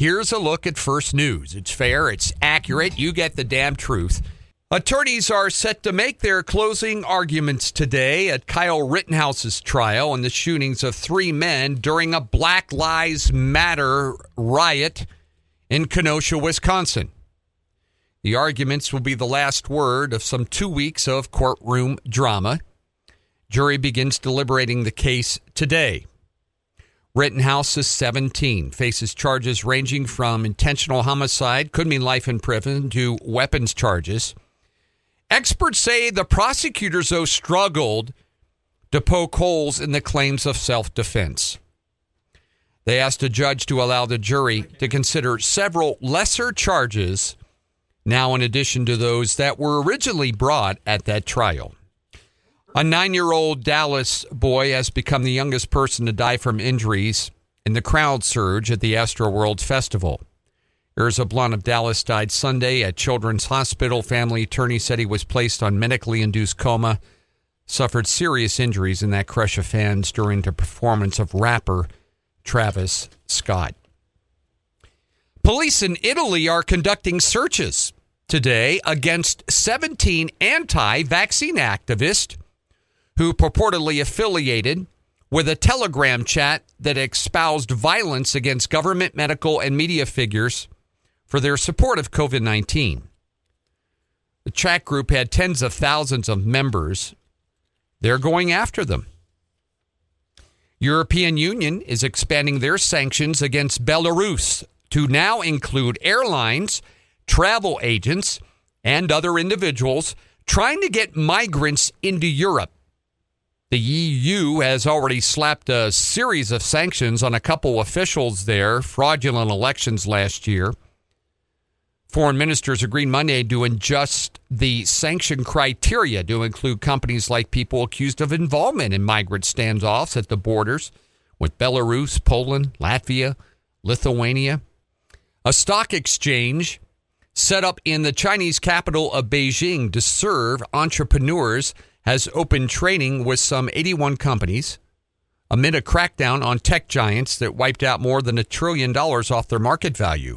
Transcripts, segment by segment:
Here's a look at First News. It's fair, it's accurate, you get the damn truth. Attorneys are set to make their closing arguments today at Kyle Rittenhouse's trial in the shootings of three men during a Black Lives Matter riot in Kenosha, Wisconsin. The arguments will be the last word of some two weeks of courtroom drama. Jury begins deliberating the case today. Rittenhouse is 17, faces charges ranging from intentional homicide, could mean life in prison, to weapons charges. Experts say the prosecutors, though, struggled to poke holes in the claims of self defense. They asked a judge to allow the jury to consider several lesser charges, now in addition to those that were originally brought at that trial. A nine year old Dallas boy has become the youngest person to die from injuries in the crowd surge at the Astroworld Festival. Ezra Blount of Dallas died Sunday at Children's Hospital. Family attorney said he was placed on medically induced coma, suffered serious injuries in that crush of fans during the performance of rapper Travis Scott. Police in Italy are conducting searches today against 17 anti vaccine activists who purportedly affiliated with a telegram chat that espoused violence against government, medical, and media figures for their support of COVID 19. The chat group had tens of thousands of members. They're going after them. European Union is expanding their sanctions against Belarus to now include airlines, travel agents, and other individuals trying to get migrants into Europe. The EU has already slapped a series of sanctions on a couple officials there, fraudulent elections last year. Foreign ministers agreed Monday to adjust the sanction criteria to include companies like people accused of involvement in migrant standoffs at the borders with Belarus, Poland, Latvia, Lithuania. A stock exchange set up in the Chinese capital of Beijing to serve entrepreneurs has opened trading with some 81 companies amid a crackdown on tech giants that wiped out more than a trillion dollars off their market value.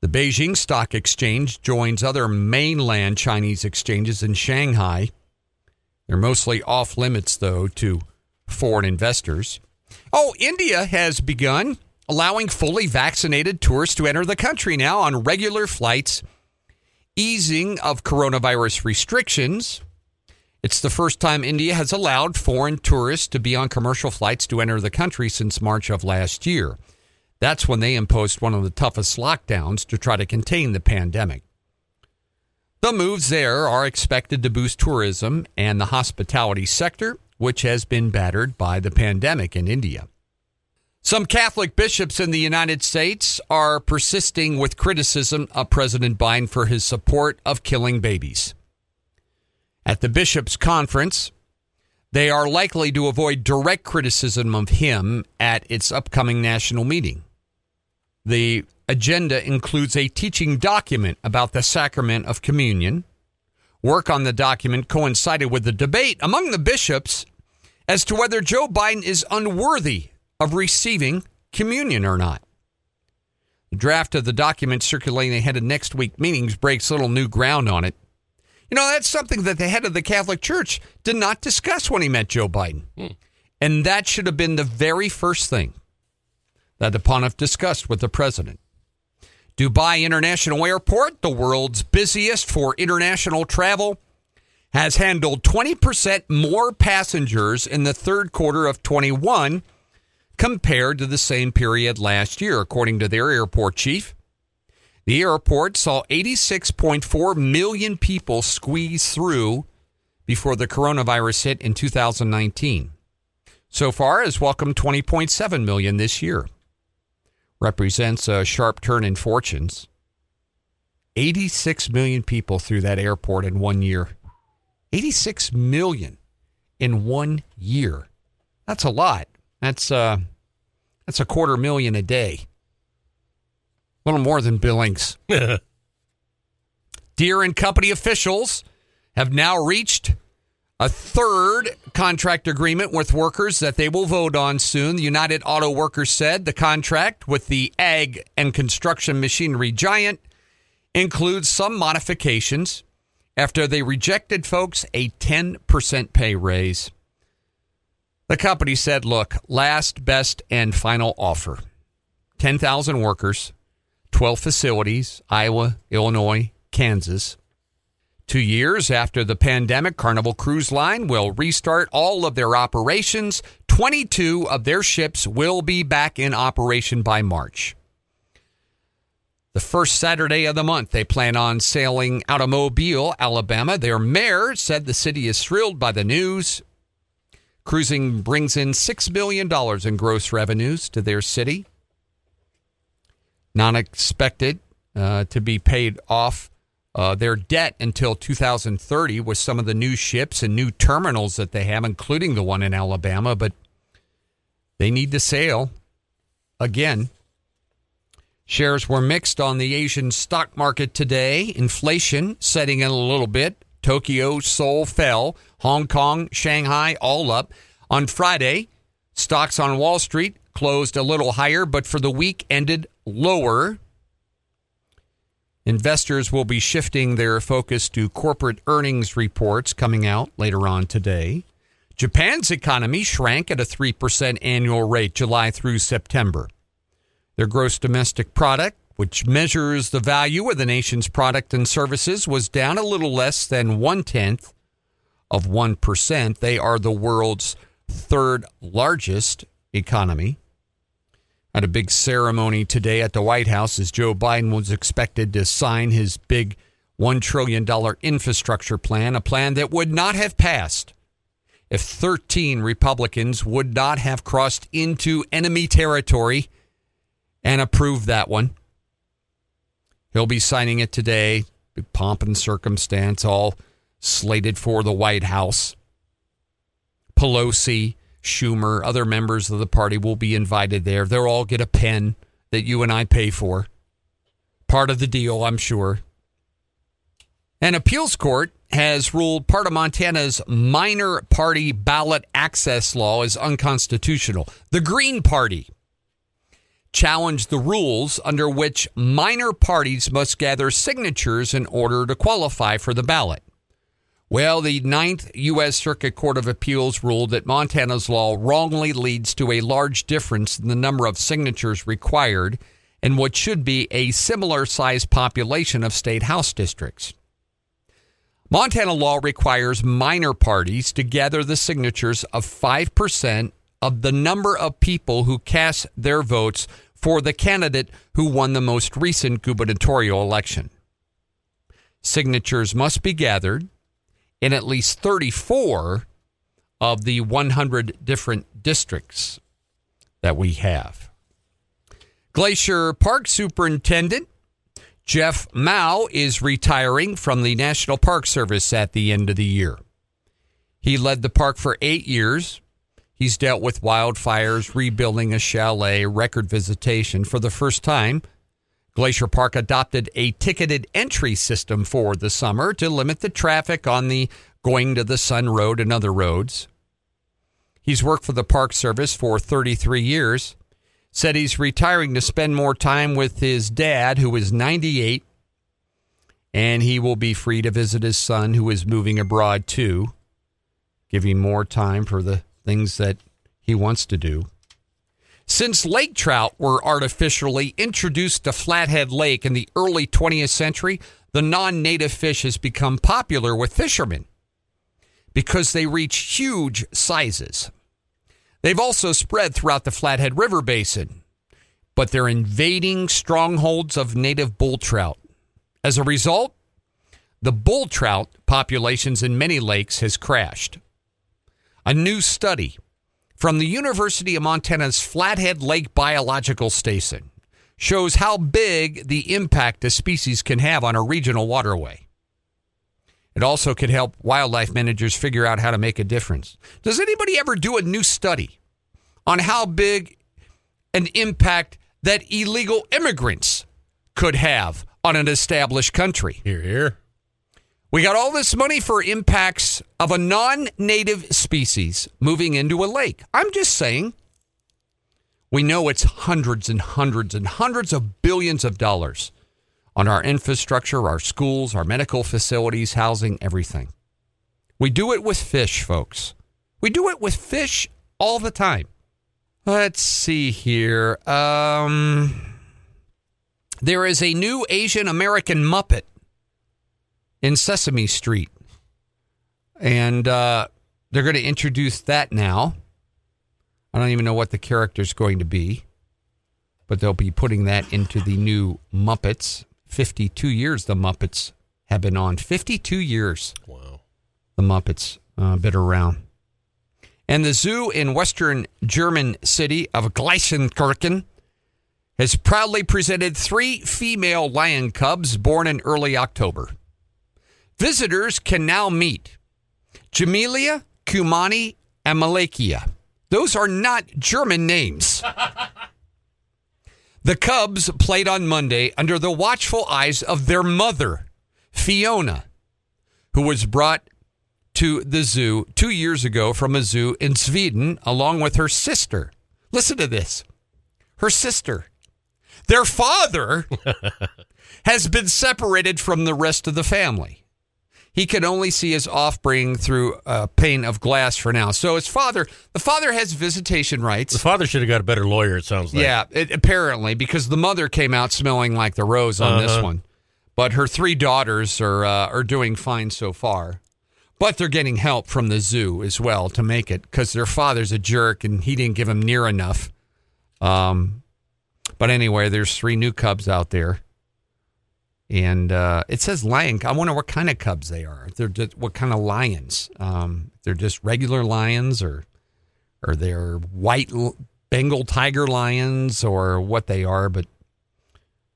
The Beijing Stock Exchange joins other mainland Chinese exchanges in Shanghai. They're mostly off limits, though, to foreign investors. Oh, India has begun allowing fully vaccinated tourists to enter the country now on regular flights, easing of coronavirus restrictions it's the first time India has allowed foreign tourists to be on commercial flights to enter the country since March of last year. That's when they imposed one of the toughest lockdowns to try to contain the pandemic. The moves there are expected to boost tourism and the hospitality sector, which has been battered by the pandemic in India. Some Catholic bishops in the United States are persisting with criticism of President Biden for his support of killing babies. At the bishops' conference, they are likely to avoid direct criticism of him at its upcoming national meeting. The agenda includes a teaching document about the sacrament of communion. Work on the document coincided with the debate among the bishops as to whether Joe Biden is unworthy of receiving communion or not. The draft of the document circulating ahead of next week's meetings breaks little new ground on it. You know, that's something that the head of the Catholic Church did not discuss when he met Joe Biden. Hmm. And that should have been the very first thing that the pontiff discussed with the president. Dubai International Airport, the world's busiest for international travel, has handled 20% more passengers in the third quarter of 21 compared to the same period last year, according to their airport chief. The airport saw 86.4 million people squeeze through before the coronavirus hit in 2019. So far, has welcomed 20.7 million this year. Represents a sharp turn in fortunes. 86 million people through that airport in one year. 86 million in one year. That's a lot. That's uh that's a quarter million a day little more than Billings. Deere and Company officials have now reached A third contract agreement with workers that they will vote on soon. The United Auto Workers said the contract with the ag and construction machinery giant includes some modifications after they rejected folks a 10% pay raise. The company said, look, last, best, and final offer 10,000 workers, 12 facilities, Iowa, Illinois, Kansas. Two years after the pandemic, Carnival Cruise Line will restart all of their operations. 22 of their ships will be back in operation by March. The first Saturday of the month, they plan on sailing out of Mobile, Alabama. Their mayor said the city is thrilled by the news. Cruising brings in $6 million in gross revenues to their city. Not expected uh, to be paid off uh, their debt until 2030 with some of the new ships and new terminals that they have, including the one in Alabama. But they need to sail again. Shares were mixed on the Asian stock market today. Inflation setting in a little bit. Tokyo, Seoul fell. Hong Kong, Shanghai, all up. On Friday, stocks on Wall Street closed a little higher, but for the week ended lower. Investors will be shifting their focus to corporate earnings reports coming out later on today. Japan's economy shrank at a 3% annual rate July through September. Their gross domestic product, which measures the value of the nation's product and services, was down a little less than one tenth of 1%. They are the world's third largest economy at a big ceremony today at the White House as Joe Biden was expected to sign his big $1 trillion infrastructure plan, a plan that would not have passed if 13 Republicans would not have crossed into enemy territory and approved that one. He'll be signing it today, big pomp and circumstance, all slated for the White House. Pelosi, Schumer, other members of the party will be invited there. They'll all get a pen that you and I pay for. Part of the deal, I'm sure. An appeals court has ruled part of Montana's minor party ballot access law is unconstitutional. The Green Party challenged the rules under which minor parties must gather signatures in order to qualify for the ballot. Well, the Ninth U.S. Circuit Court of Appeals ruled that Montana's law wrongly leads to a large difference in the number of signatures required in what should be a similar sized population of state house districts. Montana law requires minor parties to gather the signatures of 5% of the number of people who cast their votes for the candidate who won the most recent gubernatorial election. Signatures must be gathered in at least 34 of the 100 different districts that we have. Glacier Park Superintendent Jeff Mow is retiring from the National Park Service at the end of the year. He led the park for eight years. He's dealt with wildfires, rebuilding a chalet, record visitation. For the first time, Glacier Park adopted a ticketed entry system for the summer to limit the traffic on the Going-to-the-Sun Road and other roads. He's worked for the Park Service for 33 years. Said he's retiring to spend more time with his dad, who is 98, and he will be free to visit his son, who is moving abroad too, giving more time for the things that he wants to do. Since lake trout were artificially introduced to Flathead Lake in the early 20th century, the non native fish has become popular with fishermen because they reach huge sizes. They've also spread throughout the Flathead River Basin, but they're invading strongholds of native bull trout. As a result, the bull trout populations in many lakes has crashed. A new study from the University of Montana's Flathead Lake Biological Station shows how big the impact a species can have on a regional waterway. It also could help wildlife managers figure out how to make a difference. Does anybody ever do a new study on how big an impact that illegal immigrants could have on an established country? Here, here. We got all this money for impacts of a non native species moving into a lake. I'm just saying. We know it's hundreds and hundreds and hundreds of billions of dollars on our infrastructure, our schools, our medical facilities, housing, everything. We do it with fish, folks. We do it with fish all the time. Let's see here. Um, there is a new Asian American Muppet in Sesame Street. And uh, they're going to introduce that now. I don't even know what the character's going to be, but they'll be putting that into the new Muppets. 52 years the Muppets have been on. 52 years. Wow. The Muppets uh, been around. And the zoo in western German city of Gelsenkirchen has proudly presented three female lion cubs born in early October. Visitors can now meet Jamelia, Kumani, and Malakia. Those are not German names. the Cubs played on Monday under the watchful eyes of their mother, Fiona, who was brought to the zoo two years ago from a zoo in Sweden along with her sister. Listen to this her sister. Their father has been separated from the rest of the family. He can only see his offspring through a pane of glass for now. So his father, the father has visitation rights. The father should have got a better lawyer, it sounds like. Yeah, it, apparently, because the mother came out smelling like the rose on this Uh-huh. one. But her three daughters are uh, are doing fine so far. But they're getting help from the zoo as well to make it because their father's a jerk and he didn't give them near enough. Um, but anyway, there's three new cubs out there, and uh, it says lion. I wonder what kind of cubs they are. They're just, what kind of lions? Um, they're just regular lions, or or they're white Bengal tiger lions, or what they are. But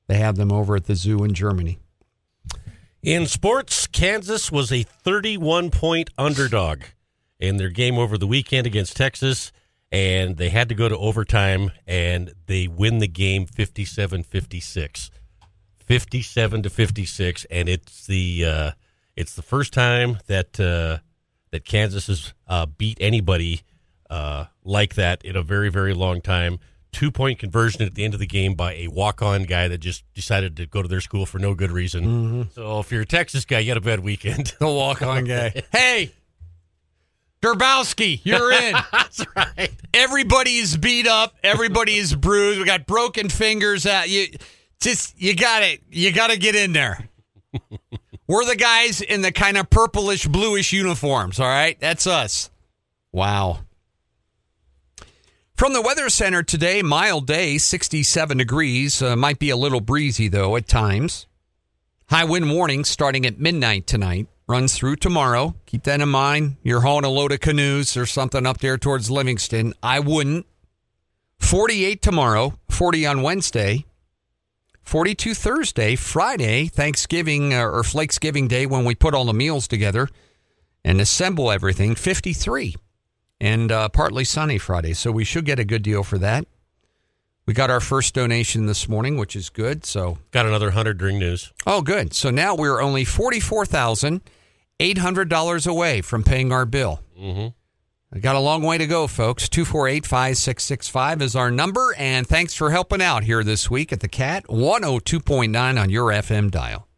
they have them over at the zoo in Germany. In sports, Kansas was a 31 point underdog in their game over the weekend against Texas, and they had to go to overtime, and they win the game 57 56. 57 to 56, and it's the uh, it's the first time that uh, that Kansas has uh, beat anybody uh, like that in a very very long time. Two point conversion at the end of the game by a walk on guy that just decided to go to their school for no good reason. So if you're a Texas guy, you had a bad weekend. The walk on guy. hey, Gerbowski, you're in. That's right. Everybody is beat up. Everybody is bruised. We got broken fingers. At You just you got it. You got to get in there. We're the guys in the kind of purplish bluish uniforms. All right, that's us. Wow. From the Weather Center today, mild day, 67 degrees. Uh, might be a little breezy though at times. High wind warning starting at midnight tonight. Runs through tomorrow. Keep that in mind. You're hauling a load of canoes or something up there towards Livingston. I wouldn't. 48 tomorrow, 40 on Wednesday, 42 Thursday, Friday, Thanksgiving uh, or Flakesgiving Day when we put all the meals together and assemble everything, 53. And uh, partly sunny Friday. So we should get a good deal for that. We got our first donation this morning, which is good. So Got another 100 during news. Oh, good. So now we're only forty-four thousand eight hundred dollars away from paying our bill. Mm-hmm. Got a long way to go, folks. Two four eight five six six five is our number, and thanks for helping out here this week at the Cat one hundred two point nine on your FM dial.